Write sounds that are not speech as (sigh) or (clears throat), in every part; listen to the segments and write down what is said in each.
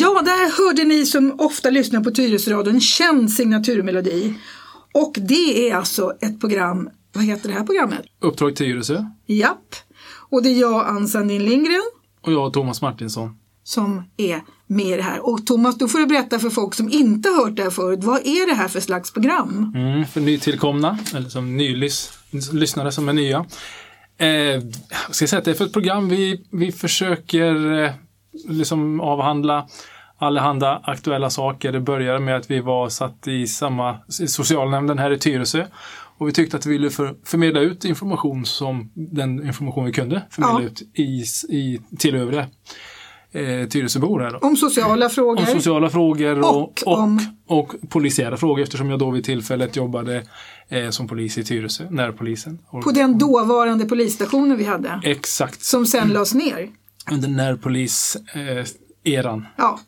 Ja, där hörde ni som ofta lyssnar på Tyresöradion en känd signaturmelodi. Och det är alltså ett program, vad heter det här programmet? Uppdrag Tyresö. Japp. Och det är jag, Ann Sandin Lindgren, Och jag, Thomas Martinsson. som är med i det här. Och Thomas, då får du berätta för folk som inte har hört det här förut, vad är det här för slags program? Mm, för nytillkomna, eller som nylys, lyssnare som är nya. Eh, jag ska säga att det är för ett program vi, vi försöker eh, liksom avhandla allehanda aktuella saker. Det började med att vi var satt i samma socialnämnden här i Tyresö. Och vi tyckte att vi ville för, förmedla ut information som den information vi kunde förmedla Ja. ut i, i, till övriga eh, Tyresöbor. Här då. Om sociala frågor. Om sociala frågor och, Och och, om- och, polisiära frågor eftersom jag då vid tillfället jobbade eh, som polis i Tyresö, närpolisen. På den dåvarande polisstationen vi hade. Exakt, Som sen lades ner. under närpolis-eran. Ja.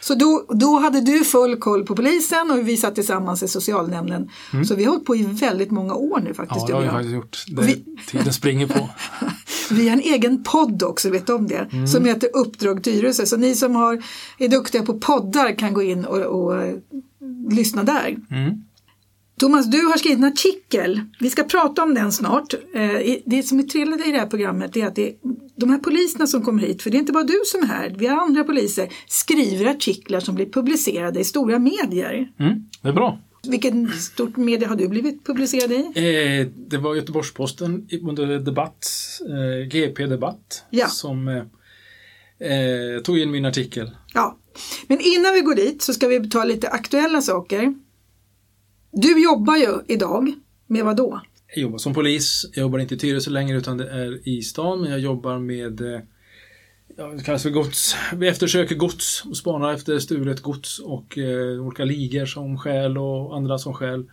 Så då, då hade du full koll på polisen och vi satt tillsammans i socialnämnden. Så vi har hållit på i väldigt många år nu ja, faktiskt. det har vi faktiskt gjort. Det, vi- Tiden springer på. (laughs) Vi har en egen podd också, vet du om det? Som heter Uppdrag Tyresö. Så ni som har, är duktiga på poddar kan gå in och, och eh, lyssna där. Mm. Thomas, du har skrivit en artikel. Vi ska prata om den snart. Eh, Det som är trevligt i det här programmet är att det är de här poliserna som kommer hit, för det är inte bara du som är här, vi har andra poliser, skriver artiklar som blir publicerade i stora medier. Mm, det är bra. Vilket stort media har du blivit publicerad i? Eh, det var Göteborgs-Posten under debatt, eh, GP-debatt, Ja. som eh, eh, tog in min artikel. Ja, men innan vi går dit så ska vi ta lite aktuella saker. Du jobbar ju idag med vad då? Jag jobbar som polis. Jag jobbar inte i Tyresö längre utan det är i stan. Men jag jobbar med eh, ja, det kallas för gods. Vi eftersöker gods och spanar efter stulet gods och eh, olika ligor som stjäl och andra som stjäl.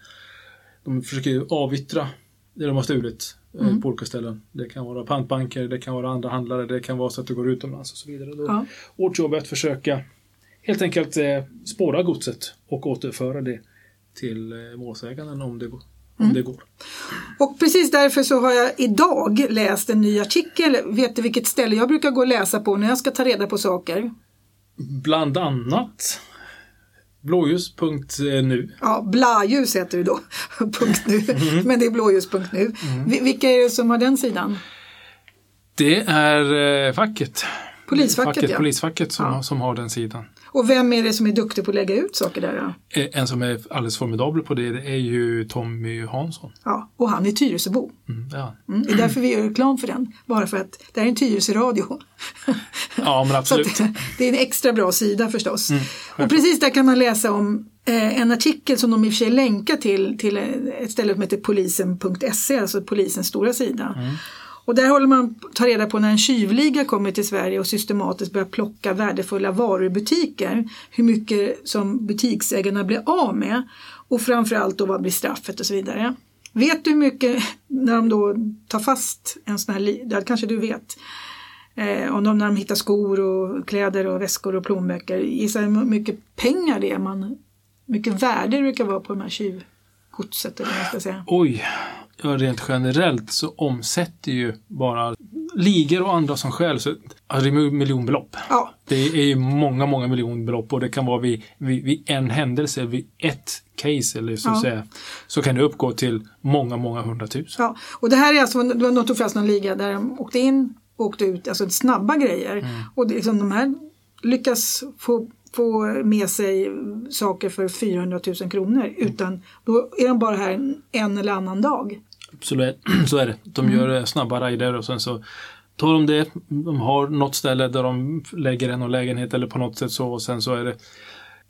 De försöker avyttra det de har stulit eh, på olika ställen. Det kan vara pantbanker, det kan vara andra handlare, det kan vara så att det går utomlands och så vidare. Då, Ja. Vårt jobb är att försöka helt enkelt eh, spåra godset och återföra det till eh, målsäganden om det, går- om det går. Och precis därför så har jag idag läst en ny artikel. Vet du vilket ställe jag brukar gå och läsa på när jag ska ta reda på saker? Bland annat blåljus.nu. Ja, Blaljus heter det då, (laughs) nu. Mm. men det är blåljus.nu. Vi- Vilka är det som har den sidan? Det är eh, facket. Polisfacket, ja. Polisfacket som, Ja. som har den sidan. Och vem är det som är duktig på att lägga ut saker där? Då? Eh, En som är alldeles formidabel på det, det är ju Tommy Hansson. Ja, och han är Tyresöbo. Mm, ja. Mm, det är därför vi gör reklam för den. Bara för att det här är en Tyresö-radio. ja, men (laughs) absolut. att, det är en extra bra sida förstås. Mm, och precis där kan man läsa om eh, en artikel som de i och för sig länkar till, till ett ställe som heter polisen.se, alltså polisens stora sida. Och där håller man på att ta reda på när en tjuvliga kommer till Sverige och systematiskt börjar plocka värdefulla varor i butiker. Hur mycket som butiksägarna blir av med och framförallt då vad blir straffet och så vidare. Vet du hur mycket (laughs) när de då tar fast en sån här, det kanske du vet, Eh, om de när de hittar skor och kläder och väskor och plånböcker. Gissa hur mycket pengar det är man, mycket värde det brukar vara på de här tjuvgodset eller vad man ska säga. Oj, rent generellt så omsätter ju bara ligor och andra som stjäl så alltså det är miljonbelopp. Ja, Det är ju många, många miljonbelopp och det kan vara vid, vid, vid en händelse, vid ett case eller så Ja. säga, så kan det uppgå till många, många hundratusen. ja. Och det här är alltså, de tog fast någon liga där de åkte in och åkte ut, alltså snabba grejer. Mm. Och det, liksom, de här lyckas få, få med sig saker för 400 000 kronor utan då är de bara här en, en eller annan dag. Absolut, (clears throat) så är det. De Mm. gör eh, snabba rider och sen så tar de det. De har något ställe där de lägger en någon lägenhet eller på något sätt så och sen så är det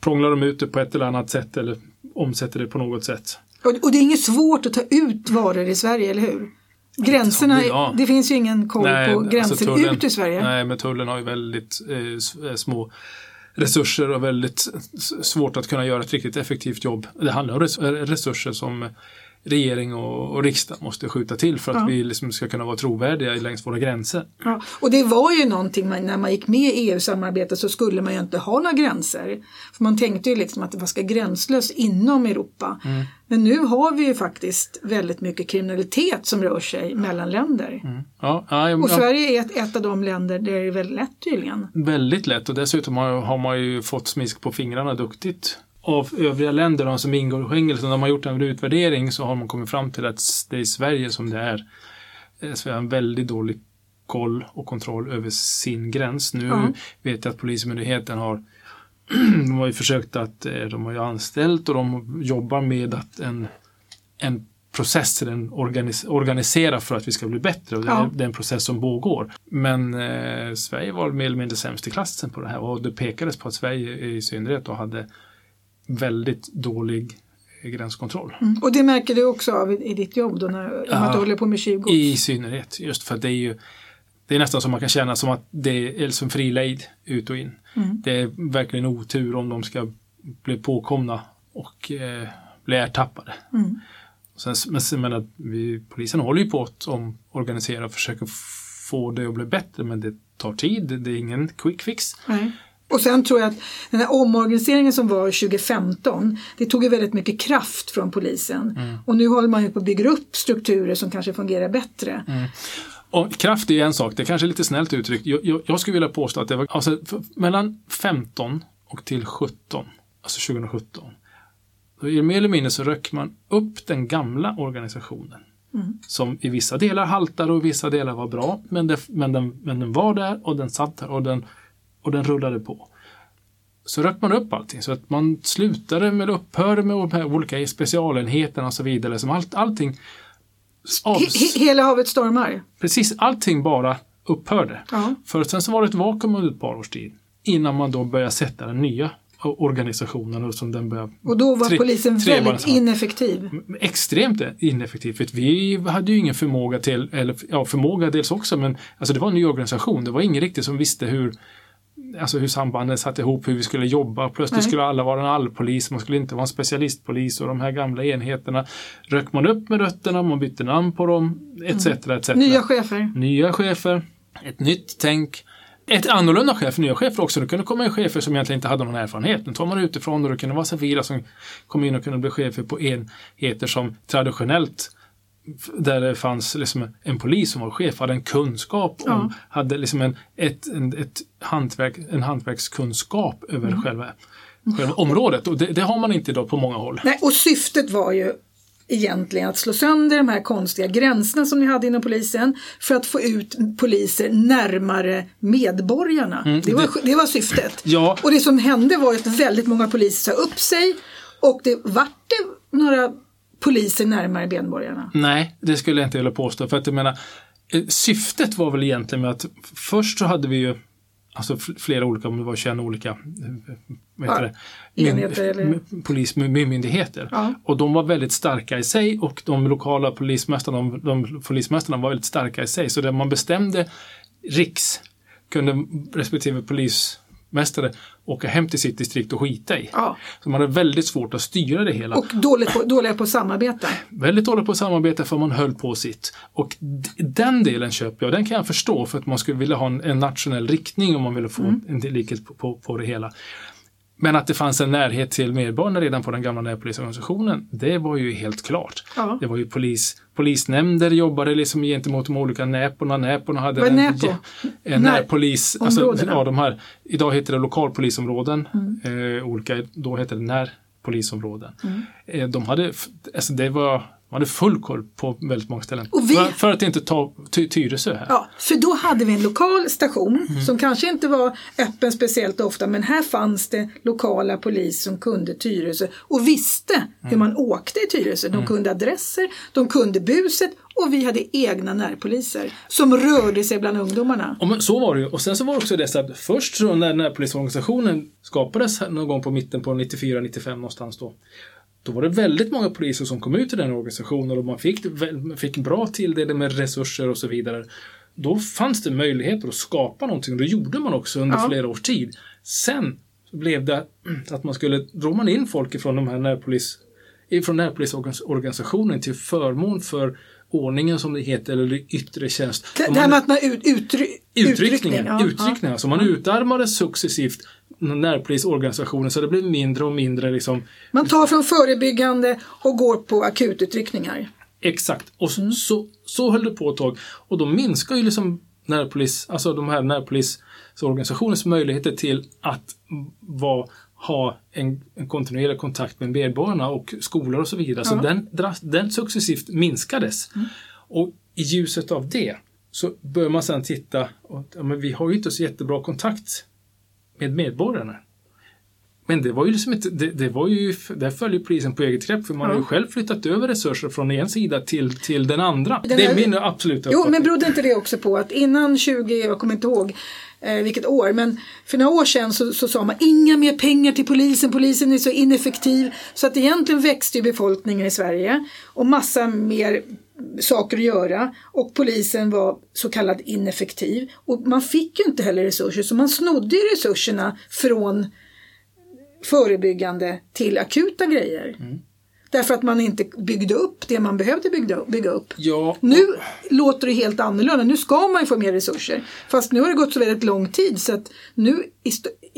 prånglar de ut det på ett eller annat sätt eller omsätter det på något sätt. Och, och det är inget svårt att ta ut varor i Sverige, eller hur? Gränserna, Ja. det finns ju ingen koll på gränser alltså tullen- ut i Sverige. Nej, men tullen har ju väldigt eh, eh, små resurser och väldigt svårt att kunna göra ett riktigt effektivt jobb. Det handlar om eh, resurser som regering och, och riksdag måste skjuta till för att Ja. vi liksom ska kunna vara trovärdiga längs våra gränser. Ja, och det var ju någonting man, när man gick med i EU-samarbetet så skulle man ju inte ha några gränser. För man tänkte ju liksom att det var ska gränslöst inom Europa. Mm. Men nu har vi ju faktiskt väldigt mycket kriminalitet som rör sig mellan länder. Ja, ja, ja, Och Sverige är ett, ett av de länder där det är väldigt lätt tydligen. Väldigt lätt och dessutom har, har man ju fått smisk på fingrarna duktigt av övriga länder, de som ingår i Schengen. Så när man har gjort en utvärdering så har man kommit fram till att det är i Sverige som det är. Eh, Sverige har en väldigt dålig koll och kontroll över sin gräns. Nu Ja. vet jag att Polismyndigheten har (clears throat) de har ju försökt att, eh, de har ju anställt och de jobbar med att en, en process, en organis, organisera för att vi ska bli bättre. Och det, Ja. är, det är en process som pågår. Men eh, Sverige var mer eller mindre sämst i klassen på det här och det pekades på att Sverige i synnerhet då hade väldigt dålig eh, gränskontroll. Mm. Och det märker du också av i, ditt jobb då när Ja. att du håller på med tjuvgods? I synnerhet, just för det är ju det är nästan som man kan känna som att det är som fri lejd ut och in. Mm. Det är verkligen otur om de ska bli påkomna och eh, bli ertappade. Mm. Sen, men, sen- men att vi, polisen håller ju på att om, organisera och försöka få det att bli bättre men det tar tid, det, är ingen quick fix. Nej. Och sen tror jag att den här omorganiseringen som var 2015, det tog ju väldigt mycket kraft från polisen. Mm. Och nu håller man ju på att bygga upp strukturer som kanske fungerar bättre. Mm. Och kraft är en sak, det är kanske är lite snällt uttryckt. Jag, jag, jag skulle vilja påstå att det var alltså, mellan 15 och till 17, alltså 2017. Då är mer eller mindre så rök man upp den gamla organisationen. Mm. Som i vissa delar haltade och i vissa delar var bra. Men, det, men, den, men den var där och den satt där och den, och den rullade på. Så rök man upp allting så att man slutade med upphörde med de här olika specialenheterna och så vidare. Som allt, allting he, hela havet stormar. Precis, allting bara upphörde. Ja. För sen så var det ett vakuum under ett par års tid. Innan man då började sätta den nya organisationen och som den började Och då var tre- polisen väldigt ineffektiv. Extremt ineffektivt. För vi hade ju ingen förmåga till, eller ja, förmåga dels också, men alltså det var en ny organisation. Det var ingen riktigt som visste hur Alltså hur sambanden satt ihop, hur vi skulle jobba. Plötsligt Nej. skulle alla vara en allpolis, man skulle inte vara en specialistpolis och de här gamla enheterna rök man upp med rötterna, man bytte namn på dem, etc. etc. Nya chefer. nya chefer, ett nytt tänk. Ett annorlunda chef, nya chefer också. Det kunde komma in chefer som egentligen inte hade någon erfarenhet. Nu tar man utifrån och det kunde vara civila som kom in och kunde bli chefer på enheter som traditionellt där det fanns liksom en polis som var chef, hade en kunskap om, Ja. hade liksom en, ett, en, ett hantverk, en hantverkskunskap över Mm. själva, själva området. Och det, det har man inte idag på många håll. Nej, och syftet var ju egentligen att slå sönder de här konstiga gränserna som ni hade inom polisen för att få ut poliser närmare medborgarna. det, var, det var syftet. Mm, (laughs) Ja. Och det som hände var att väldigt många poliser sa upp sig och det vart det några poliser närmare medborgarna. Nej, det skulle jag inte vilja påstå. För att jag menar, eh, syftet var väl egentligen med att först så hade vi ju alltså flera olika, om det var 21 olika eh, vad heter Ja, det? enheter eller- polismyndigheter. Ja. Och de var väldigt starka i sig och de lokala polismästarna, de, de polismästarna var väldigt starka i sig. Så där man bestämde riks kunde respektive polismästare åka hem till sitt distrikt och skita i. Ja. Så man hade väldigt svårt att styra det hela. Och dåligt på, dåliga på att samarbeta. Väldigt dålig på att samarbeta för man höll på sitt. Och den delen köper jag, den kan jag förstå för att man skulle vilja ha en, en nationell riktning om man ville få Mm. en likhet på, på, på det hela. Men att det fanns en närhet till medborgarna redan på den gamla närpolisorganisationen, det var ju helt klart. Ja. Det var ju polis, polisnämnder jobbade liksom gentemot de olika näporna. Näporna hade en, näpo? en När- närpolis, alltså, ja, de här, idag heter det lokalpolisområden, Mm. eh, olika, då heter det närpolisområden. Mm. Eh, de hade, alltså det var, de hade full koll på väldigt många ställen. Vi- för, för att inte ta Ty, Tyresö här. Ja, för då hade vi en lokal station Mm. som kanske inte var öppen speciellt ofta men här fanns det lokala polis som kunde Tyresö och visste Mm. hur man åkte i Tyresö. De kunde adresser, de kunde buset och vi hade egna närpoliser som rörde sig bland ungdomarna. Och men så var det ju. Och sen så var det också det så att först så när närpolisorganisationen skapades någon gång på mitten på 94-95 någonstans då. Då var det väldigt många poliser som kom ut i den organisationen och man fick, fick bra tilldelning med resurser och så vidare. Då fanns det möjligheter att skapa någonting och det gjorde man också under Ja. flera års tid. Sen blev det att man skulle, drog man in folk ifrån de här ifrån närpolisorganisationen till förmån för ordningen som det heter, eller yttre tjänst. Det, det här med att man ut, utry, Utryckningen, ja, utryckningen. Så man utarmade successivt närpolisorganisationen så det blev mindre och mindre liksom Man tar från förebyggande och går på akututryckningar. Exakt, och Mm. så, så, så höll det på ett tag. Och då minskar ju liksom närpolis, alltså de här närpolisorganisationens möjligheter till att vara, ha en, en kontinuerlig kontakt med medborgarna och skolor och så vidare. Så Ja. Mm. den, den successivt minskades. Och i ljuset av det så bör man sedan titta, och, ja, men vi har ju inte så jättebra kontakt med medborgarna. Men det var ju liksom inte, det, det var ju, där följer polisen på eget grepp för man har ju Ja. själv flyttat över resurser från en sida till, till den andra. Den det är här- min absoluta Jo, uppfattning. men berodde inte det också på att innan 20, jag kommer inte ihåg eh, vilket år, men för några år sedan så, så sa man inga mer pengar till polisen, polisen är så ineffektiv. Så att egentligen växte ju befolkningen i Sverige och massa mer saker att göra och polisen var så kallad ineffektiv. Och man fick ju inte heller resurser så man snodde ju resurserna från förebyggande till akuta grejer. Mm. Därför att man inte byggde upp det man behövde bygga, bygga upp. Ja, Nu låter det helt annorlunda. Nu ska man ju få mer resurser. Fast nu har det gått så väldigt lång tid så att nu i,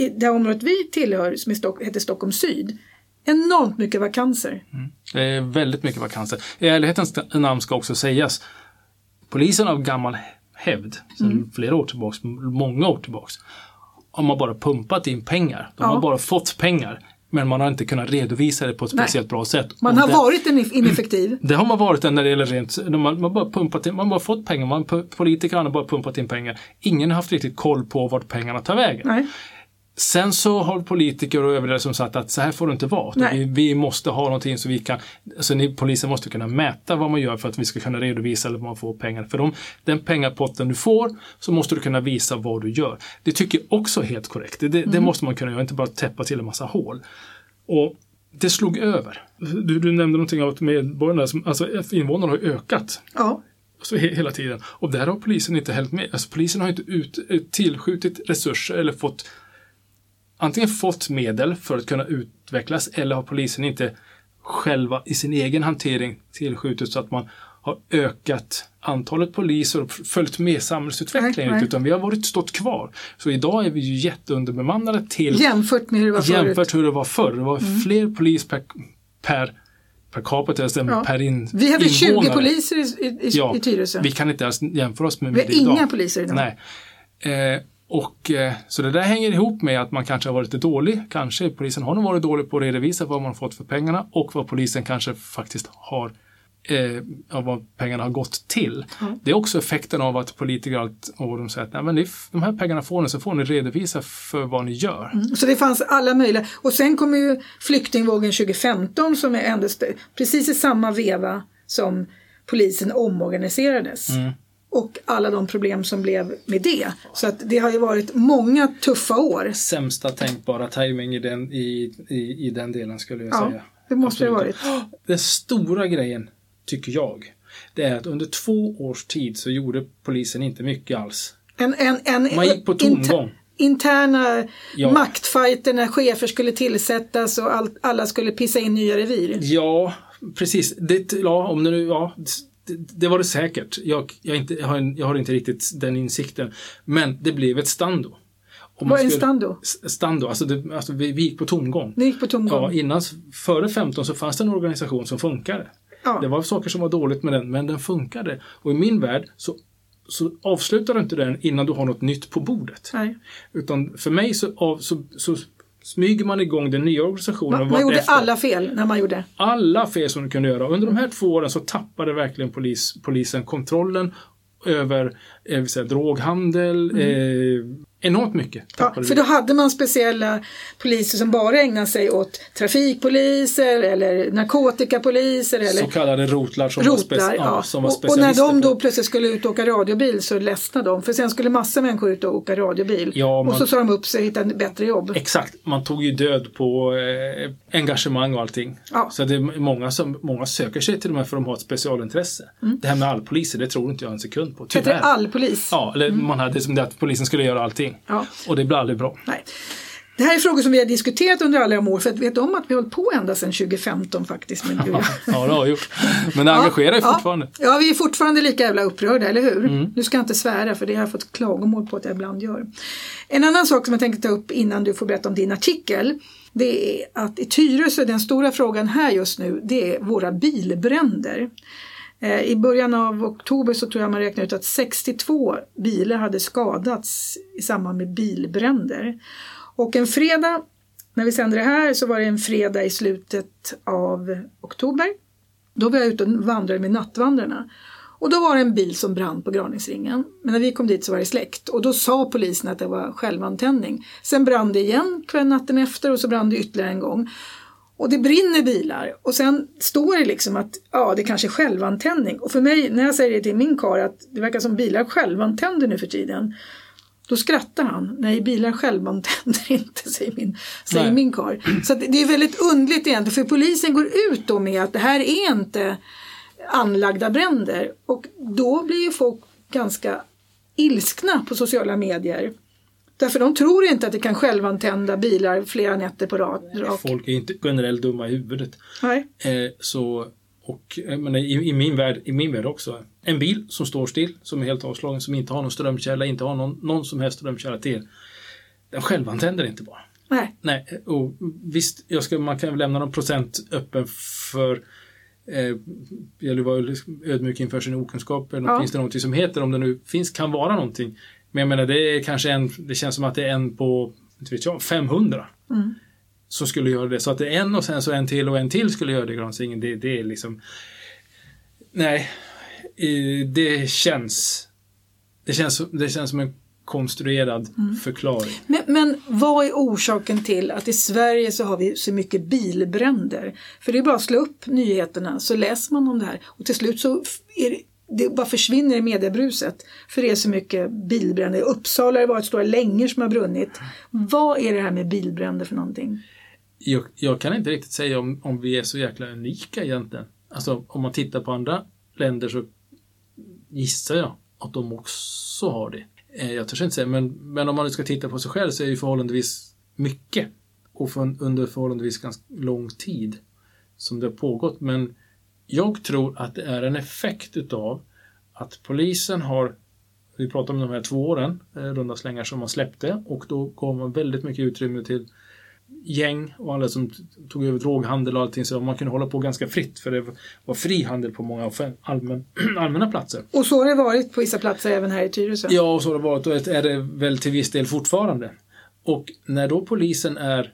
i det området vi tillhör som Stock- heter Stockholm syd, enormt mycket vakanser. det är väldigt mycket vakanser. I ärlighetens namn ska också sägas, polisen av gammal hävd, sedan Mm. flera år tillbaks, många år tillbaks, har man bara pumpat in pengar. De Ja. har bara fått pengar. Men man har inte kunnat redovisa det på ett Nej. speciellt bra sätt. Man Och har det- varit ineffektiv. (clears throat) Det har man varit när det gäller rent, man, man bara pumpat in, man bara fått pengar, man, politikerna har bara pumpat in pengar. Ingen har haft riktigt koll på vart pengarna tar vägen. Nej. Sen så har politiker och övriga som sagt att så här får det inte vara. Vi, vi måste ha någonting så vi kan, alltså ni, polisen måste kunna mäta vad man gör för att vi ska kunna redovisa eller vad man får pengar. För de, den pengapotten du får så måste du kunna visa vad du gör. Det tycker jag också är helt korrekt. Det, det, det måste man kunna göra, inte bara täppa till en massa hål. Och det slog över. Du, du nämnde någonting om att medborgarna, som- alltså invånarna har ökat Ja. så he, hela tiden. Och där har polisen inte hällt med. Alltså polisen har inte ut, eh, tillskjutit resurser eller fått antingen fått medel för att kunna utvecklas eller har polisen inte själva i sin egen hantering tillskjutit så att man har ökat antalet poliser och följt med samhällsutvecklingen. Nej. Utan vi har varit stått kvar. Så idag är vi ju jätteunderbemannade till Jämfört med hur det var förut. jämfört hur det var förr. Det var fler polis per, per, per capita, alltså Ja. per in, Vi hade 20 invånare. poliser i, i, Ja, i Tyresö. Vi kan inte ens jämföra oss med Vi har det idag. inga poliser idag. Nej. Eh, och, eh, så det där hänger ihop med att man kanske har varit lite dålig. Kanske polisen har nog varit dålig på att redovisa vad man fått för pengarna och vad polisen kanske faktiskt har eh, av vad pengarna har gått till. Det är också effekten av att politiker allt och de säger att Nej, men ni, de här pengarna får ni så får ni redovisa för vad ni gör. Så det fanns alla möjliga. Och sen kom ju flyktingvågen 2015 som är ändå precis i samma veva som polisen omorganiserades. Mm. Och alla de problem som blev med det. Så att det har ju varit många tuffa år. Sämsta tänkbara timing i den, i, i, i den delen skulle jag Ja, säga. det måste det ha Absolut. varit. (gasps) Den stora grejen, tycker jag, det är att under två års tid så gjorde polisen inte mycket alls. En, en, en, Man gick på tomgång. interna Ja. maktfighter när chefer skulle tillsättas och all, alla skulle pissa in nya revir. Ja, precis. Det, ja, om det nu, ja, det, det var det säkert. Jag, jag, inte, jag, har, en- jag har inte riktigt den insikten. Men det blev ett stando. Om Vad är en stando? Stando, alltså, det, alltså vi, vi gick på tomgång. Ni gick på tomgång. Ja, innan, före 15 så fanns det en organisation som funkade. Ja. Det var saker som var dåligt med den, men den funkade. Och i min värld så, så avslutar du inte den innan du har något nytt på bordet. Nej. Utan för mig så, av, så, så smyger man igång den nya organisationen. Man, man gjorde vartefter. alla fel när man gjorde. alla fel som du kunde göra. Under de här två åren så tappade verkligen polis, polisen kontrollen över eh, säga, droghandel, eh, enormt mycket. Ja, för då hade man speciella poliser som bara ägnade sig åt trafikpoliser eller narkotikapoliser eller Så kallade rotlar som var, rotlar. spec- Ja. ja, som var och, och när de då plötsligt skulle ut och åka radiobil så ledsnade de. För sen skulle massa människor ut och åka radiobil. Ja, Och man- så sa de upp sig och hittade bättre jobb. Exakt, man tog ju död på eh, engagemang och allting. Ja. Så det är många som många söker sig till de här för de har ett specialintresse. Det här med allpoliser, det tror inte jag en sekund på. Heter Tyvärr. det allpolis? Ja, eller man hade som det att polisen skulle göra allting. Ja. Och det blir aldrig bra. Nej. Det här är frågor som vi har diskuterat under alla de år för att vet om att vi har hållit på ända sedan 2015 faktiskt. Med (laughs) ja, det har gjort. Men det engagerar ja, fortfarande. Ja, ja, vi är fortfarande lika jävla upprörda, eller hur? Mm. Nu ska jag inte svära för det har jag fått klagomål på att jag ibland gör. En annan sak som jag tänkte ta upp innan du får berätta om din artikel det är att i Tyresö, den stora frågan här just nu, det är våra bilbränder. Eh, I början av oktober så tror jag man räknade ut att 62 bilar hade skadats i samband med bilbränder. Och en fredag, när vi sände det här, så var det en fredag i slutet av oktober. Då var jag ute och vandrade med Nattvandrarna. Och då var det en bil som brann på Graningsringen. Men när vi kom dit så var det släckt och då sa polisen att det var självantändning. Sen brann det igen kvällen natten efter och så brann det ytterligare en gång. Och det brinner bilar och sen står det liksom att ja, det kanske är självantändning. Och för mig, när jag säger det till min kar att det verkar som bilar självantänder nu för tiden. Då skrattar han. Nej, bilar självantänder (laughs) inte, säger min, säger min kar. Så det är väldigt undligt egentligen, för polisen går ut då med att det här är inte anlagda bränder. Och då blir ju folk ganska ilskna på sociala medier. Därför de tror inte att det kan självantända bilar flera nätter på rak. Folk är inte generellt dumma i huvudet. Nej. Eh, så, och men i, i, min värld, i min värld också. En bil som står still, som är helt avslagen, som inte har någon strömkälla, inte har någon, någon som helst strömkälla till. Den självantänder inte bara. Nej. Nej, och visst, jag ska, man kan väl lämna någon procent öppen för eh, gäller att vara ödmjuk inför sin okunskap. Eller ja. Finns det någonting som heter, om det nu finns, kan vara någonting. Men jag menar, det är kanske en, det känns som att det är en på, inte vet jag, 500. Mm. Som skulle göra det. Så att det är en och sen så en till och en till skulle göra det i. Det, det är liksom... Nej, det känns... Det känns, det känns som en konstruerad mm. förklaring. Men, men, vad är orsaken till att i Sverige så har vi så mycket bilbränder? För det är bara att slå upp nyheterna så läser man om det här och till slut så är det, det bara försvinner i mediebruset. För det är så mycket bilbränder. I Uppsala har det varit stora längor som har brunnit. Vad är det här med bilbränder för någonting? Jag, jag kan inte riktigt säga om, om vi är så jäkla unika egentligen. Alltså om man tittar på andra länder så gissar jag att de också har det. Eh, jag törs inte säga, men, men om man nu ska titta på sig själv så är det förhållandevis mycket och för, under förhållandevis ganska lång tid som det har pågått. Men jag tror att det är en effekt utav att polisen har, vi pratar om de här två åren, eh, runda slängar som man släppte och då gav man väldigt mycket utrymme till gäng och alla som tog över droghandel och allting så man kunde hålla på ganska fritt för det var fri handel på många allmän, (clears throat) allmänna platser. Och så har det varit på vissa platser även här i Tyresö? Ja, och så har det varit och är det väl till viss del fortfarande. Och när då polisen är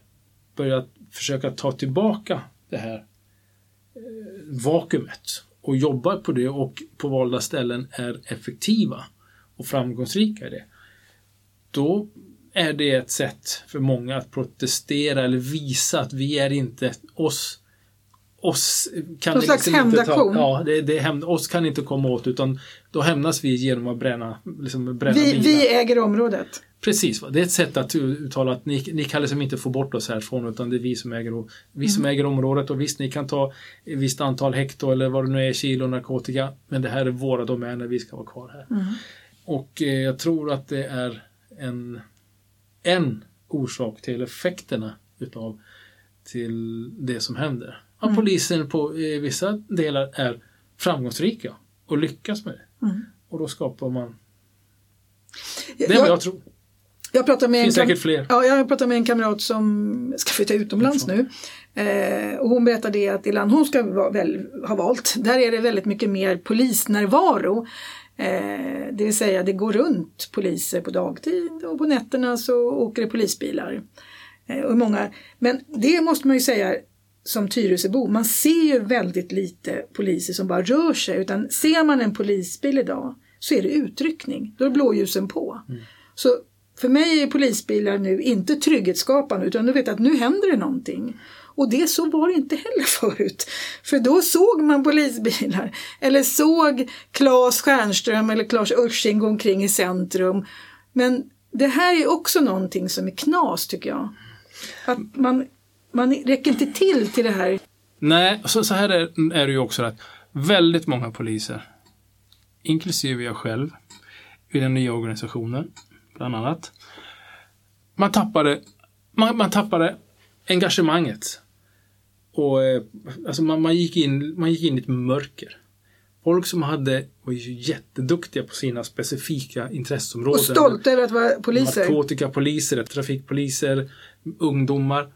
börjat försöka ta tillbaka det här eh, vakuumet och jobbar på det och på valda ställen är effektiva och framgångsrika i det. Då är det ett sätt för många att protestera eller visa att vi är inte oss oss kan Någon slags liksom hämndaktion? Ja, det, det, hämnd, oss kan inte komma åt utan då hämnas vi genom att bränna, liksom bränna vi, bilar. Vi äger området? Precis, det är ett sätt att uttala att ni, ni kan liksom inte få bort oss härifrån utan det är vi som äger, vi som mm. äger området och visst ni kan ta ett visst antal hekto eller vad det nu är, kilo narkotika men det här är våra domäner, vi ska vara kvar här. Mm. Och eh, jag tror att det är en en orsak till effekterna utav till det som händer. Att mm. polisen på i vissa delar är framgångsrika och lyckas med det. Mm. Och då skapar man det är jag, vad jag tror. Jag pratar med finns en säkert fler. Ja, jag pratar med en kamrat som ska flytta utomlands nu. Eh, och hon berättade att det land hon ska väl, ha valt, där är det väldigt mycket mer polisnärvaro Eh, det vill säga det går runt poliser på dagtid och på nätterna så åker det polisbilar. Eh, och många, men det måste man ju säga som Tyresöbo, man ser ju väldigt lite poliser som bara rör sig utan ser man en polisbil idag så är det utryckning, då är blåljusen på. Mm. Så för mig är polisbilar nu inte trygghetsskapande utan du vet att nu händer det någonting. Och det så var det inte heller (laughs) förut. För då såg man polisbilar eller såg Claes Stjernström eller Claes Ursing gå omkring i centrum. Men det här är också någonting som är knas tycker jag. Att man, man räcker inte till till det här. Nej, så, så här är, är det ju också att väldigt många poliser, inklusive jag själv, i den nya organisationen, bland annat. Man tappade man, man tappade engagemanget. Och eh, alltså man, man, gick in, man gick in i ett mörker. Folk som hade, var ju jätteduktiga på sina specifika intresseområden. Och stolta över att vara poliser. Narkotikapoliser, trafikpoliser, ungdomar.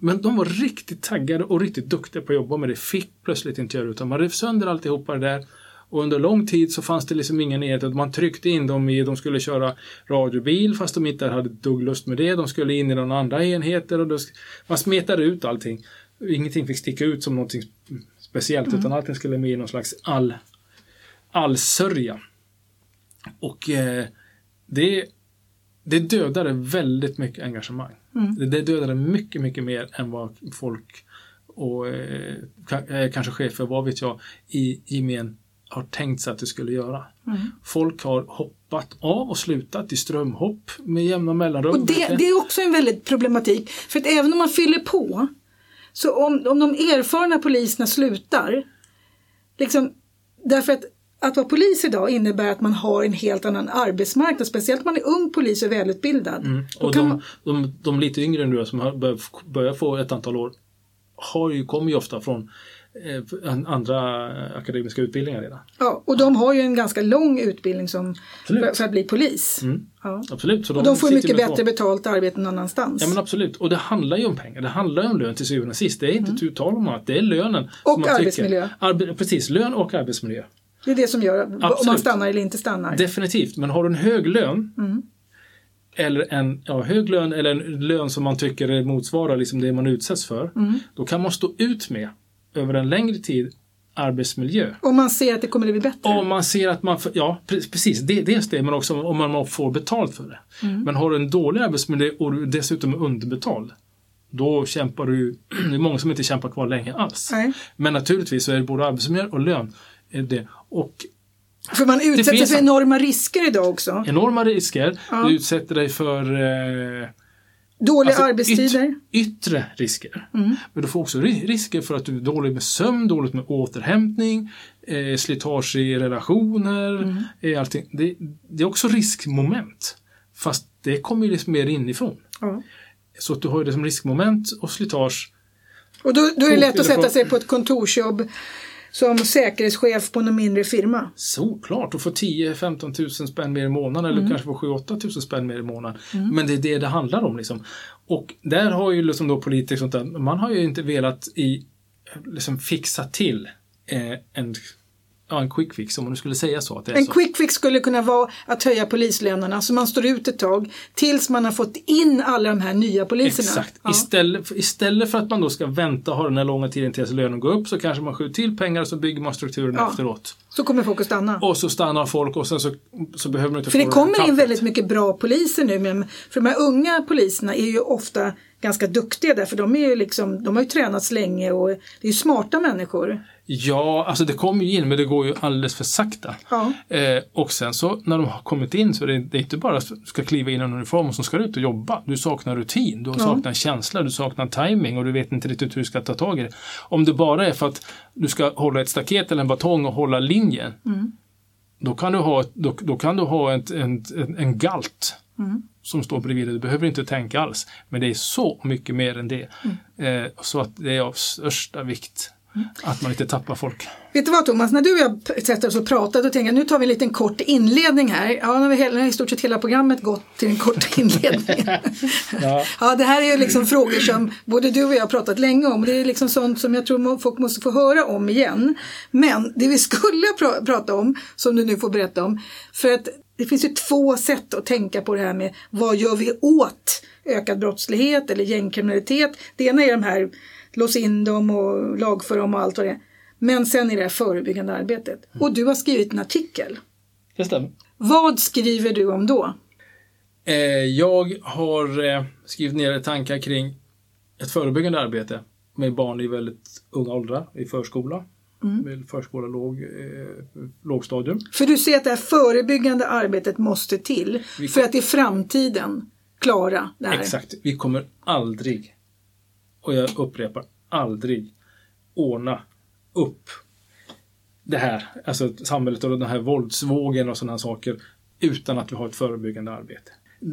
Men de var riktigt taggade och riktigt duktiga på att jobba med det. Fick plötsligt inte göra utan man rev sönder alltihopa det där. Och under lång tid så fanns det liksom ingen enhet. Man tryckte in dem i, de skulle köra radiobil fast de inte hade dugg lust med det. De skulle in i några andra enheter och man smetade ut allting. Ingenting fick sticka ut som någonting speciellt utan allting skulle med i någon slags all, allsörja. Och eh, det, det dödade väldigt mycket engagemang. Det, det dödade mycket, mycket mer än vad folk och eh, eh, kanske chefer, vad vet jag, i gemen har tänkt sig att det skulle göra. Folk har hoppat av och slutat i strömhopp med jämna mellanrum. Och det, det är också en väldigt problematik. För att även om man fyller på, så om, om de erfarna poliserna slutar, liksom, därför att att vara polis idag innebär att man har en helt annan arbetsmarknad, speciellt om man är ung polis och välutbildad. Då Och de, man, de, de lite yngre nu som har börjat, börjat få ett antal år har ju, kommer ju ofta från andra akademiska utbildningar redan. ja, och de har ju en ganska lång utbildning som, Absolut. för, att bli polis. Mm. Ja. Absolut. Så Och de får mycket bättre betalt arbete någon annanstans. Ja men absolut. Och det handlar ju om pengar. Det handlar ju om lön till syvende och sist. Det är inte tu tal om att det är lönen. som Och arbetsmiljö. Arbe precis, lön och arbetsmiljö. Det är det som gör om man Absolut. stannar eller inte stannar. Definitivt, men har du en hög lön Mm. eller en ja, hög lön eller en lön som man tycker motsvarar liksom det man utsätts för. Mm. Då kan man stå ut med över en längre tid arbetsmiljö. Om man ser att det kommer att bli bättre. Om man ser att man, ja pre- precis, det, dels det, men också om man får betalt för det. Mm. Men har du en dålig arbetsmiljö och du dessutom är underbetald, då kämpar du, (clears throat) det är många som inte kämpar kvar länge alls. Nej. Men naturligtvis så är det både arbetsmiljö och lön. Det. Och För man utsätter sig för en- enorma risker idag också. enorma risker, Ja. du utsätter dig för eh, Dåliga Alltså, arbetstider. Mm. Yt, yttre risker. Men du får också ri- risker för att du är dålig med sömn, dåligt med återhämtning, eh, slitage i relationer, Mm. eh, allting. Det, det är också riskmoment. Fast det kommer ju liksom mer inifrån. Ja. Så att du har ju det som riskmoment och slitage. Och då, då är det lätt att sätta sig på ett kontorsjobb som säkerhetschef på någon mindre firma. Såklart, och få 10-15 tusen spänn mer i månaden Mm. eller kanske få 7-8 tusen spänn mer i månaden. Men det är det det handlar om. Liksom. Och där har ju liksom då politiker sånt där, man har ju inte velat i, liksom fixa till eh, en, ja, en quick fix, om man nu skulle säga så. Att En så. quick fix skulle kunna vara att höja polislönerna så man står ut ett tag tills man har fått in alla de här nya poliserna. Exakt. Ja. Istället, för, istället för att man då ska vänta och ha den här långa tiden tills lönen går upp så kanske man skjuter till pengar och så bygger man strukturen Ja. efteråt. Så kommer folk att stanna. Och så stannar folk och sen så, så behöver man inte För få det kommer in väldigt mycket bra poliser nu. Men för de här unga poliserna är ju ofta ganska duktiga därför de, är ju liksom, de har ju tränats länge och det är ju smarta människor. Ja, alltså det kommer ju in men det går ju alldeles för sakta. Ja. Eh, och sen så när de har kommit in så är det, det är inte bara att du ska kliva in i en uniform och så ska du ut och jobba. Du saknar rutin, du saknar känsla, du saknar timing och du vet inte riktigt hur du ska ta tag i det. Om det bara är för att du ska hålla ett staket eller en batong och hålla linjen. Då kan du ha, då, då kan du ha ett, en, en, en galt som står bredvid dig. Du behöver inte tänka alls. Men det är så mycket mer än det. Eh, så att det är av största vikt att man inte tappar folk. Vet du vad Thomas, när du och jag sätter oss och pratar då tänker jag nu tar vi en liten kort inledning här. Ja, nu har vi hela, nu har i stort sett hela programmet gått till en kort (laughs) inledning. (laughs) Ja. Ja, det här är ju liksom frågor som både du och jag har pratat länge om. Det är liksom sånt som jag tror folk måste få höra om igen. Men det vi skulle pra- prata om, som du nu får berätta om, för att det finns ju två sätt att tänka på det här med vad gör vi åt ökad brottslighet eller gängkriminalitet. Det ena är de här lås in dem och lagför dem och allt vad det är. Men sen är det här förebyggande arbetet. Och du har skrivit en artikel. Det stämmer. Vad skriver du om då? Eh, jag har eh, skrivit ner tankar kring ett förebyggande arbete med barn i väldigt unga åldrar i förskola. Mm. Förskola, låg, eh, lågstadium. För du ser att det här förebyggande arbetet måste till Vi- för att i framtiden klara det här. Exakt. Vi kommer aldrig, och jag upprepar, aldrig ordna upp det här, alltså samhället och den här våldsvågen och sådana saker utan att vi har ett förebyggande arbete.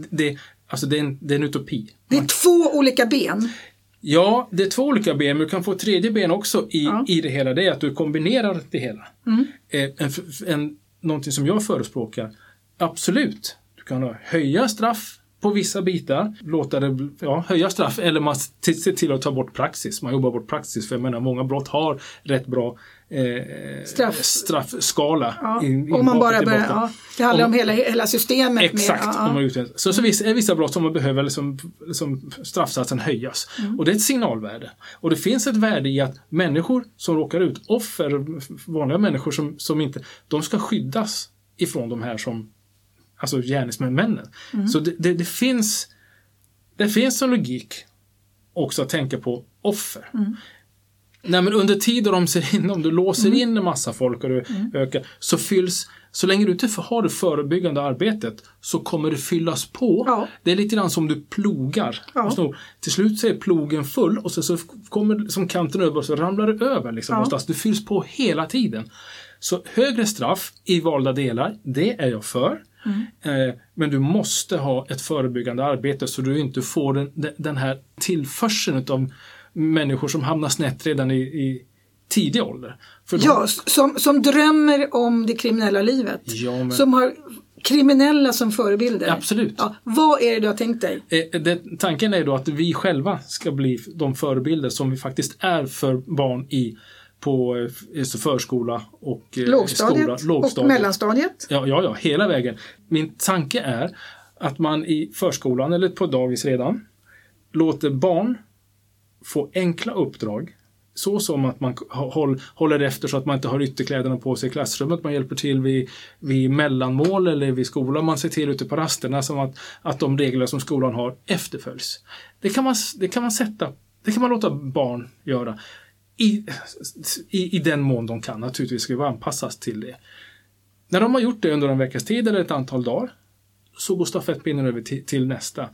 det, alltså det, är en, det är en utopi. Det är två olika ben. Ja, det är två olika ben, men du kan få ett tredje ben också i, Ja. i det hela. Det är att du kombinerar det hela. Eh, En, en, någonting som jag förespråkar, absolut, du kan ha- höja straff på vissa bitar, låta det, ja, höja straff eller man se se till att ta bort praxis. Man jobbar bort praxis, för jag menar många brott har rätt bra eh, Straff. straffskala. Ja. in- Om man in- bara börjar, ja, det handlar om, Om- hela, hela systemet. Exakt. Med, om ja, man ja. utreder. Så, så vissa, är vissa brott som man behöver liksom, liksom straffsatsen höjas. Mm. Och det är ett signalvärde. Och det finns ett värde i att människor som råkar ut, offer, vanliga människor som, som inte, de ska skyddas ifrån de här som, alltså gärningsmännen. Mm. Så det, det, det finns, det finns en logik också att tänka på offer. Mm. Nej, men under tiden de ser in, om du låser in en massa folk och du Mm. ökar, så fylls, så länge du inte har det förebyggande arbetet så kommer det fyllas på. Ja. Det är lite grann som du plogar. Ja. Så, till slut så är plogen full och så, så kommer som kanten över och så ramlar det över. Liksom, Ja. någonstans. Du fylls på hela tiden. Så högre straff i valda delar, det är jag för. Mm. Eh, men du måste ha ett förebyggande arbete så du inte får den, den- här tillförseln av människor som hamnar snett redan i, i tidig ålder. För de- Ja, som, som drömmer om det kriminella livet. Ja, men- Som har kriminella som förebilder. Absolut. Ja, vad är det du har tänkt dig? Eh, Det, tanken är då att vi själva ska bli de förebilder som vi faktiskt är för barn i på eh, förskola och eh, Lågstadiet, skola, och mellanstadiet? Ja, ja, ja, hela vägen. Min tanke är att man i förskolan eller på dagis redan låter barn få enkla uppdrag. Så som att man håll, håller efter så att man inte har ytterkläderna på sig i klassrummet. Man hjälper till vid, vid mellanmål eller vid skolan. Man ser till ute på rasterna som att, att de regler som skolan har efterföljs. Det kan man, det kan man sätta, det kan man låta barn göra. I, i, I den mån de kan. Naturligtvis ska vi anpassas till det. När de har gjort det under en veckas tid eller ett antal dagar så går stafettpinnen över till, till nästa.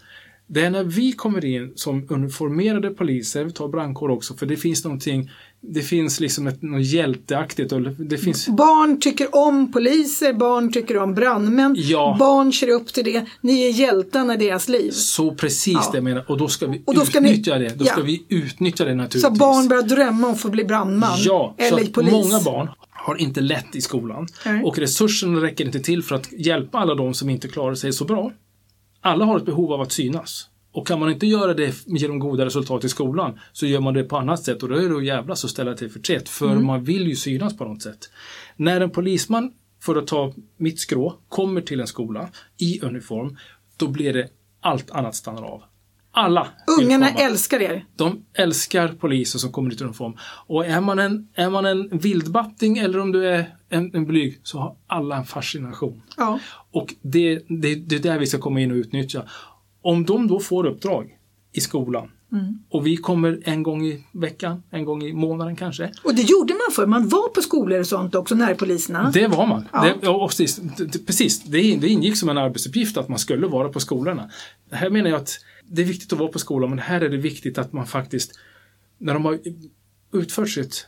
Det är när vi kommer in som uniformerade poliser, vi tar brandkår också, för det finns någonting, det finns liksom ett, något hjälteaktigt och det finns Barn tycker om poliser, barn tycker om brandmän. Ja. Barn ser upp till det. Ni är hjältarna i deras liv. så precis Ja. det jag menar och då ska vi Och då ska ni- utnyttja det. Då ska ja. vi utnyttja det naturligtvis. Så barn börjar drömma om att få bli brandman. Ja, så eller att polis. många barn har inte lätt i skolan. Nej. Och resurserna räcker inte till för att hjälpa alla de som inte klarar sig så bra. Alla har ett behov av att synas. Och kan man inte göra det genom goda resultat i skolan så gör man det på annat sätt och då är det att jävlas och ställa till förtret. För Mm. man vill ju synas på något sätt. När en polisman, för att ta mitt skrå, kommer till en skola i uniform, då blir det allt annat stannar av. Alla Ungarna älskar er. De älskar poliser som kommer i uniform. Och är man en, är man en vildbatting eller om du är en, en blyg så har alla en fascination. Ja. Och det, det, det är där vi ska komma in och utnyttja. Om de då får uppdrag i skolan Mm. och vi kommer en gång i veckan, en gång i månaden kanske. Och det gjorde man för Man var på skolor och sånt också, närpoliserna. Det var man. Ja. Det, och precis, det, precis det, ingick som en arbetsuppgift att man skulle vara på skolorna. Här menar jag att det är viktigt att vara på skolan men här är det viktigt att man faktiskt, när de har utfört sitt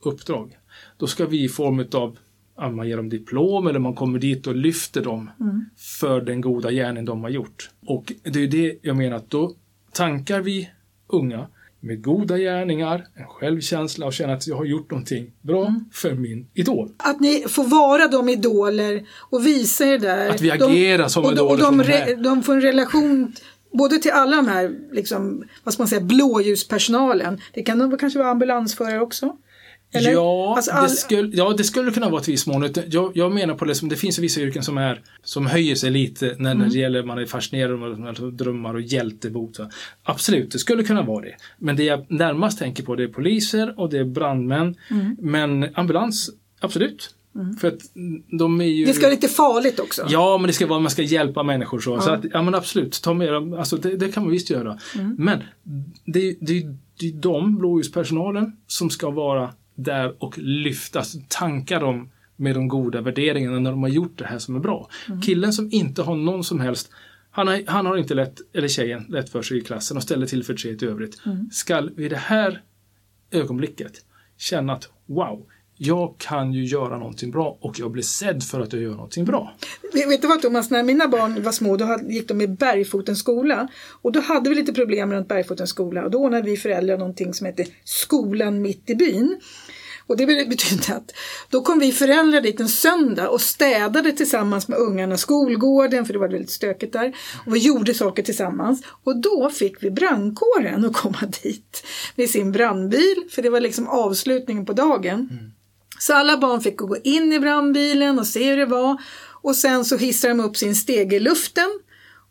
uppdrag, då ska vi i form av man ger dem diplom eller man kommer dit och lyfter dem för den goda gärning de har gjort. Och det är det jag menar att då tankar vi unga med goda gärningar, en självkänsla och känna att jag har gjort någonting bra för min idol. Att ni får vara de idoler och visa er där. Att vi agerar som och, de- och idoler de, de de får en relation både till alla de här, liksom, vad ska man säga, blåljuspersonalen. Det kan de kanske vara ambulansförare också? Eller? Ja, Alltså, det all- skulle, ja, det skulle kunna vara ett visst mån. Jag, jag menar på det som det finns vissa yrken som, är, som höjer sig lite när, Mm. när det gäller man är fascinerad av drömmar och hjältebot. så. Absolut, det skulle kunna vara det. Men det jag närmast tänker på det är poliser och det är brandmän. Mm. Men ambulans, absolut. För att de är ju... Det ska vara lite farligt också. Ja, men det ska vara, man ska hjälpa människor så. så att, ja men absolut, ta med dem. Alltså det, det kan man visst göra. Mm. Men det, det, det är de, blåljuspersonalen, som ska vara där och lyftas, tanka dem med de goda värderingarna när de har gjort det här som är bra. Mm. Killen som inte har någon som helst han har, han har inte lätt, eller tjejen, lätt för sig i klassen och ställer till förtret i övrigt. Mm. Skall vid det här ögonblicket känna att wow, jag kan ju göra någonting bra och jag blir sedd för att jag gör någonting bra. Vet du vad Thomas, när mina barn var små då gick de i Bergfotens skola och då hade vi lite problem runt Bergfotens skola och då ordnade vi föräldrar någonting som hette Skolan mitt i byn. Och det betydde att då kom vi föräldrar dit en söndag och städade tillsammans med ungarna skolgården, för det var väldigt stökigt där. Och vi gjorde saker tillsammans. Och då fick vi brandkåren att komma dit med sin brandbil, för det var liksom avslutningen på dagen. Mm. Så alla barn fick gå in i brandbilen och se hur det var. Och sen så hissade de upp sin stege i luften.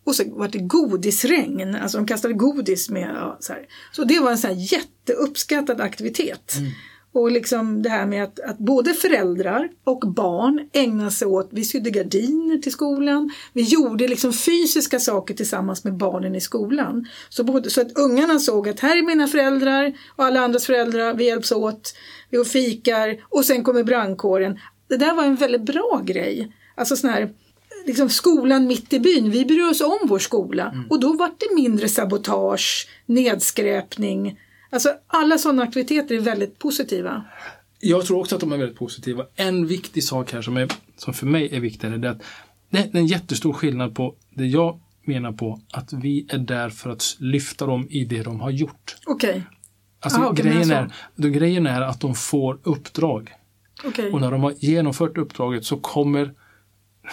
Och så var det godisregn, alltså de kastade godis med. Ja, så, så det var en sån här jätteuppskattad aktivitet. Mm. Och liksom det här med att, att, både föräldrar och barn ägnade sig åt, vi sydde gardiner till skolan, vi gjorde liksom fysiska saker tillsammans med barnen i skolan. Så, både, så att ungarna såg att här är mina föräldrar och alla andras föräldrar, vi hjälps åt, vi och fikar och sen kommer brandkåren. Det där var en väldigt bra grej. Alltså sån här liksom skolan mitt i byn, vi bryr oss om vår skola mm. och då var det mindre sabotage, nedskräpning, Alltså alla sådana aktiviteter är väldigt positiva. Jag tror också att de är väldigt positiva. En viktig sak här som, är, som för mig är viktigare är att det är en jättestor skillnad på det jag menar på att vi är där för att lyfta dem i det de har gjort. Okej. Okay. Alltså, Aha, grejen, är, då, grejen är att de får uppdrag. Okay. Och när de har genomfört uppdraget så kommer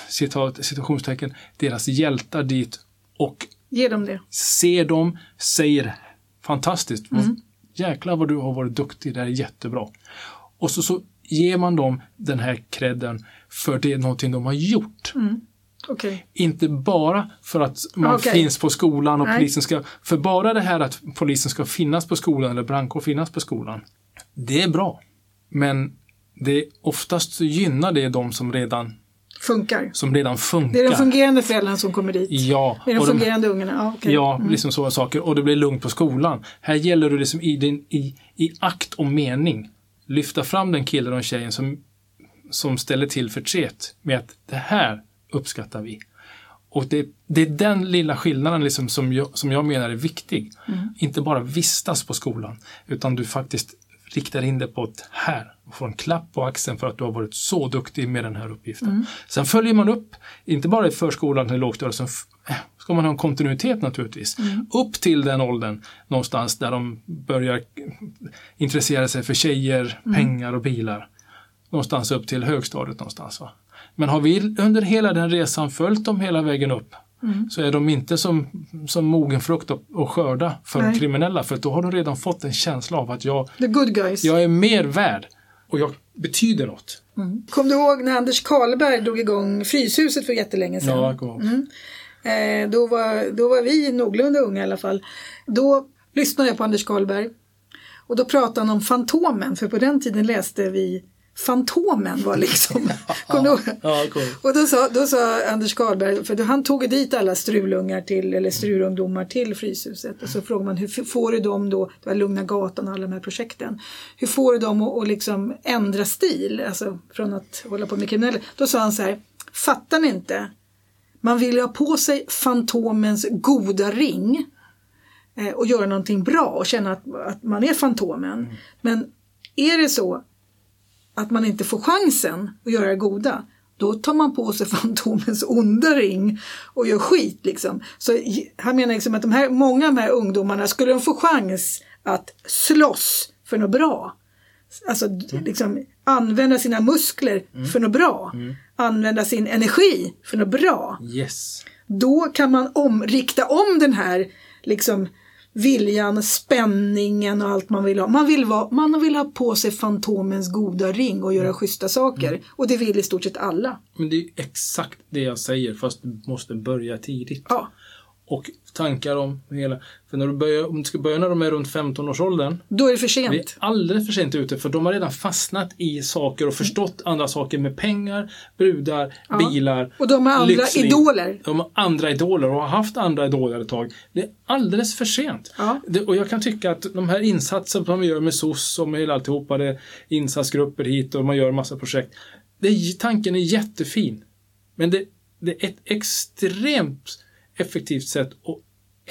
citat, situationstecken, deras hjältar dit och Ge dem det. ser dem, säger fantastiskt. Mm. Jäklar vad du har varit duktig, det här är jättebra. Och så, så ger man dem den här credden för det är någonting de har gjort. Mm. Okay. Inte bara för att man okay. finns på skolan och Nej. polisen ska... För bara det här att polisen ska finnas på skolan eller brandkår finnas på skolan. Det är bra. Men det oftast gynnar det de som redan funkar. Som redan funkar. Det är de fungerande föräldrarna som kommer dit. Ja. Det är de fungerande de, ungarna. Ja, okay. ja mm. liksom sådana saker. Och det blir lugnt på skolan. Här gäller det liksom i, din, i, i akt och mening lyfta fram den killen och tjejen som, som ställer till förtret med att det här uppskattar vi. Och det, det är den lilla skillnaden liksom som, jag, som jag menar är viktig. Mm. Inte bara vistas på skolan, utan du faktiskt riktar in det på ett här och får en klapp på axeln för att du har varit så duktig med den här uppgiften. Mm. Sen följer man upp, inte bara i förskolan eller lågstadiet, sen eh, ska man ha en kontinuitet naturligtvis. Mm. Upp till den åldern någonstans där de börjar intressera sig för tjejer, mm. pengar och bilar. Någonstans upp till högstadiet någonstans. Va? Men har vi under hela den resan följt dem hela vägen upp Mm. så är de inte som, som mogen frukt att skörda för Nej. de kriminella för då har de redan fått en känsla av att jag, The good guys. jag är mer värd och jag betyder något. Mm. Kom du ihåg när Anders Karlberg drog igång Fryshuset för jättelänge sedan? Ja, jag kommer mm. eh, då, var, då var vi någorlunda unga i alla fall. Då lyssnade jag på Anders Karlberg och då pratade han om Fantomen, för på den tiden läste vi Fantomen var liksom, (laughs) (laughs) ja, ja, cool. Och då sa, då sa Anders Karlberg, för han tog dit alla strulungar till, eller strulungdomar till Fryshuset och så frågade man hur får du dem då, det var Lugna Gatan och alla de här projekten, hur får du dem att, liksom ändra stil, alltså från att hålla på med kriminella. Då sa han så här, fattar ni inte? Man vill ju ha på sig Fantomens goda ring eh, och göra någonting bra och känna att, att man är Fantomen. Mm. Men är det så att man inte får chansen att göra det goda, då tar man på sig (laughs) Fantomens onda ring och gör skit. Liksom. Så han menar liksom att de här, många av de här ungdomarna, skulle de få chans att slåss för något bra, alltså mm. liksom, använda sina muskler mm. för något bra, mm. använda sin energi för något bra, yes. då kan man om, rikta om den här liksom, viljan, spänningen och allt man vill ha. Man vill, vara, man vill ha på sig Fantomens goda ring och göra mm. schyssta saker. Mm. Och det vill i stort sett alla. Men det är exakt det jag säger fast du måste börja tidigt. Ja och tankar om hela... För när du börjar, om du ska börja när de är runt 15-årsåldern. Då är det för sent. Vi är alldeles för sent ute för de har redan fastnat i saker och förstått andra saker med pengar, brudar, ja. bilar, Och de har andra lyxliv. idoler. De har andra idoler och har haft andra idoler ett tag. Det är alldeles för sent. Ja. Det, och jag kan tycka att de här insatserna som man gör med SOS och med hela alltihopa, det är insatsgrupper hit och man gör massa projekt. Det, tanken är jättefin. Men det, det är ett extremt effektivt sätt att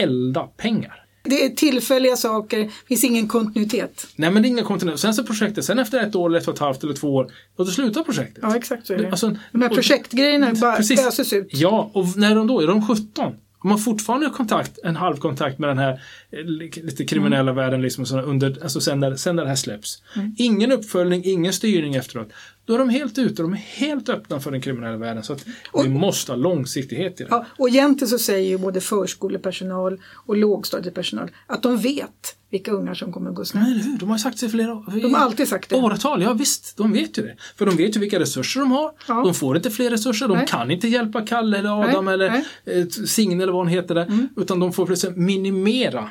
elda pengar. Det är tillfälliga saker, det finns ingen kontinuitet. Nej men det är inga kontinuitet. Sen så projektet, sen efter ett år, eller ett och ett halvt eller två år, och då slutar projektet. Ja, exakt så är det. Alltså, De här och- projektgrejerna bara Precis. öses ut. Ja, och när är de då? Är de 17? Om man fortfarande har kontakt, en halvkontakt med den här eh, li- lite kriminella Mm. världen liksom, under, alltså sen, när, sen när det här släpps. Ingen uppföljning, ingen styrning efteråt. Då är de helt ute, de är helt öppna för den kriminella världen. Så att vi måste ha långsiktighet i det. Ja, och egentligen så säger ju både förskolepersonal och lågstadiepersonal att de vet vilka ungar som kommer att gå snett. Nej? De har sagt det i flera år. De har alltid sagt det. Åratal, ja visst. De vet ju det. För de vet ju vilka resurser de har. Ja. De får inte fler resurser. De Nej. kan inte hjälpa Kalle eller Adam Nej, eller nej. eh, Signe eller vad hon heter där. Utan de får minimera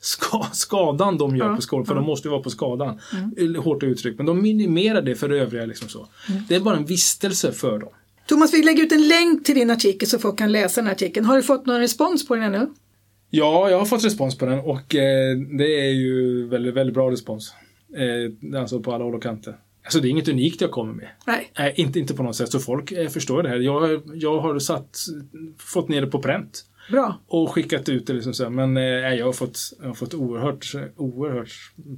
ska, skadan de gör Ja, på skolan. För de måste ju vara på skadan. Mm. Hårt uttryckt. Men de minimerar det för övriga. Liksom så. Det är bara en vistelse för dem. Thomas, vi lägger ut en länk till din artikel så folk kan läsa den artikeln. Har du fått någon respons på den ännu? Ja, jag har fått respons på den och eh, det är ju väldigt, väldigt bra respons. Eh, alltså på alla håll och kanter. Alltså det är inget unikt jag kommer med. Nej. Nej, inte, inte på något sätt. Så folk eh, förstår det här. Jag, jag har satt, fått ner det på pränt Bra. och skickat ut det. Liksom så. Men eh, jag har fått, jag har fått oerhört, oerhört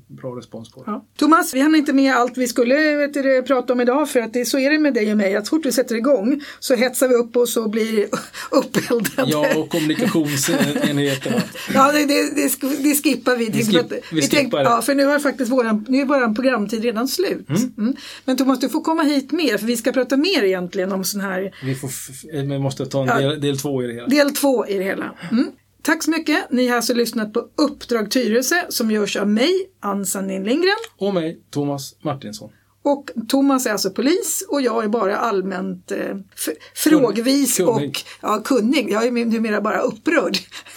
bra respons på det. Ja. Thomas, vi hann inte med allt vi skulle du, prata om idag för att det, så är det med dig och mig att så fort vi sätter igång så hetsar vi upp oss och blir (laughs) uppeldade. Ja, och kommunikationsenheterna. (laughs) Ja, det, det, det, sk- det skippar vi. Tänkte skip- på att- vi tänkte- skippar det. Ja, för nu har faktiskt våran, nu är våran programtid redan slut. Mm. Men Thomas, du får komma hit mer för vi ska prata mer egentligen om sån här Vi, får, vi måste ta en Ja. del, del två i det hela. del två i det hela. Mm. Tack så mycket. Ni har alltså lyssnat på Uppdrag Tyresö som görs av mig, Ann Sandin Lindgren. Och mig, Thomas Martinsson. Och Thomas är alltså polis och jag är bara allmänt eh, frågvis Kunnig. och ja, kunnig. Jag är numera bara upprörd. (laughs)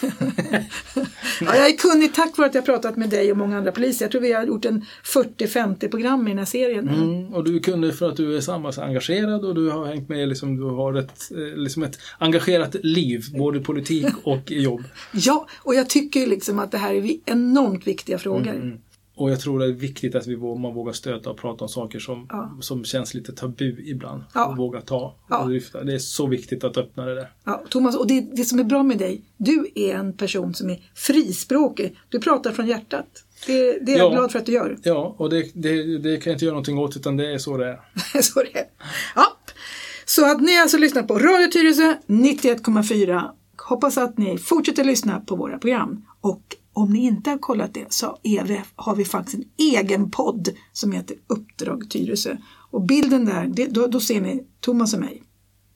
ja, jag är kunnig tack vare att jag pratat med dig och många andra poliser. Jag tror vi har gjort en 40-50 program i den här serien. Mm, och du kunde för att du är samhällsengagerad och du har hängt med, liksom, du har ett, eh, liksom ett engagerat liv, både politik och jobb. Ja, och jag tycker liksom att det här är enormt viktiga frågor. Mm. Och jag tror det är viktigt att vi man vågar stöta och prata om saker som, Ja. som känns lite tabu ibland. Ja. Och våga ta Ja. och lyfta. Det är så viktigt att öppna det där. Ja, Thomas, och det, det som är bra med dig, du är en person som är frispråkig. Du pratar från hjärtat. Det, det är jag Ja. glad för att du gör. Ja, och det, det, det kan jag inte göra någonting åt utan det är så det är. (laughs) så det är. Ja. Så att ni alltså lyssnar på Radio Tyresö 91,4. Hoppas att ni fortsätter lyssna på våra program. Och om ni inte har kollat det så är vi, har vi faktiskt en egen podd som heter Uppdrag Tyresö. Och bilden där, det, då, då ser ni Thomas och mig.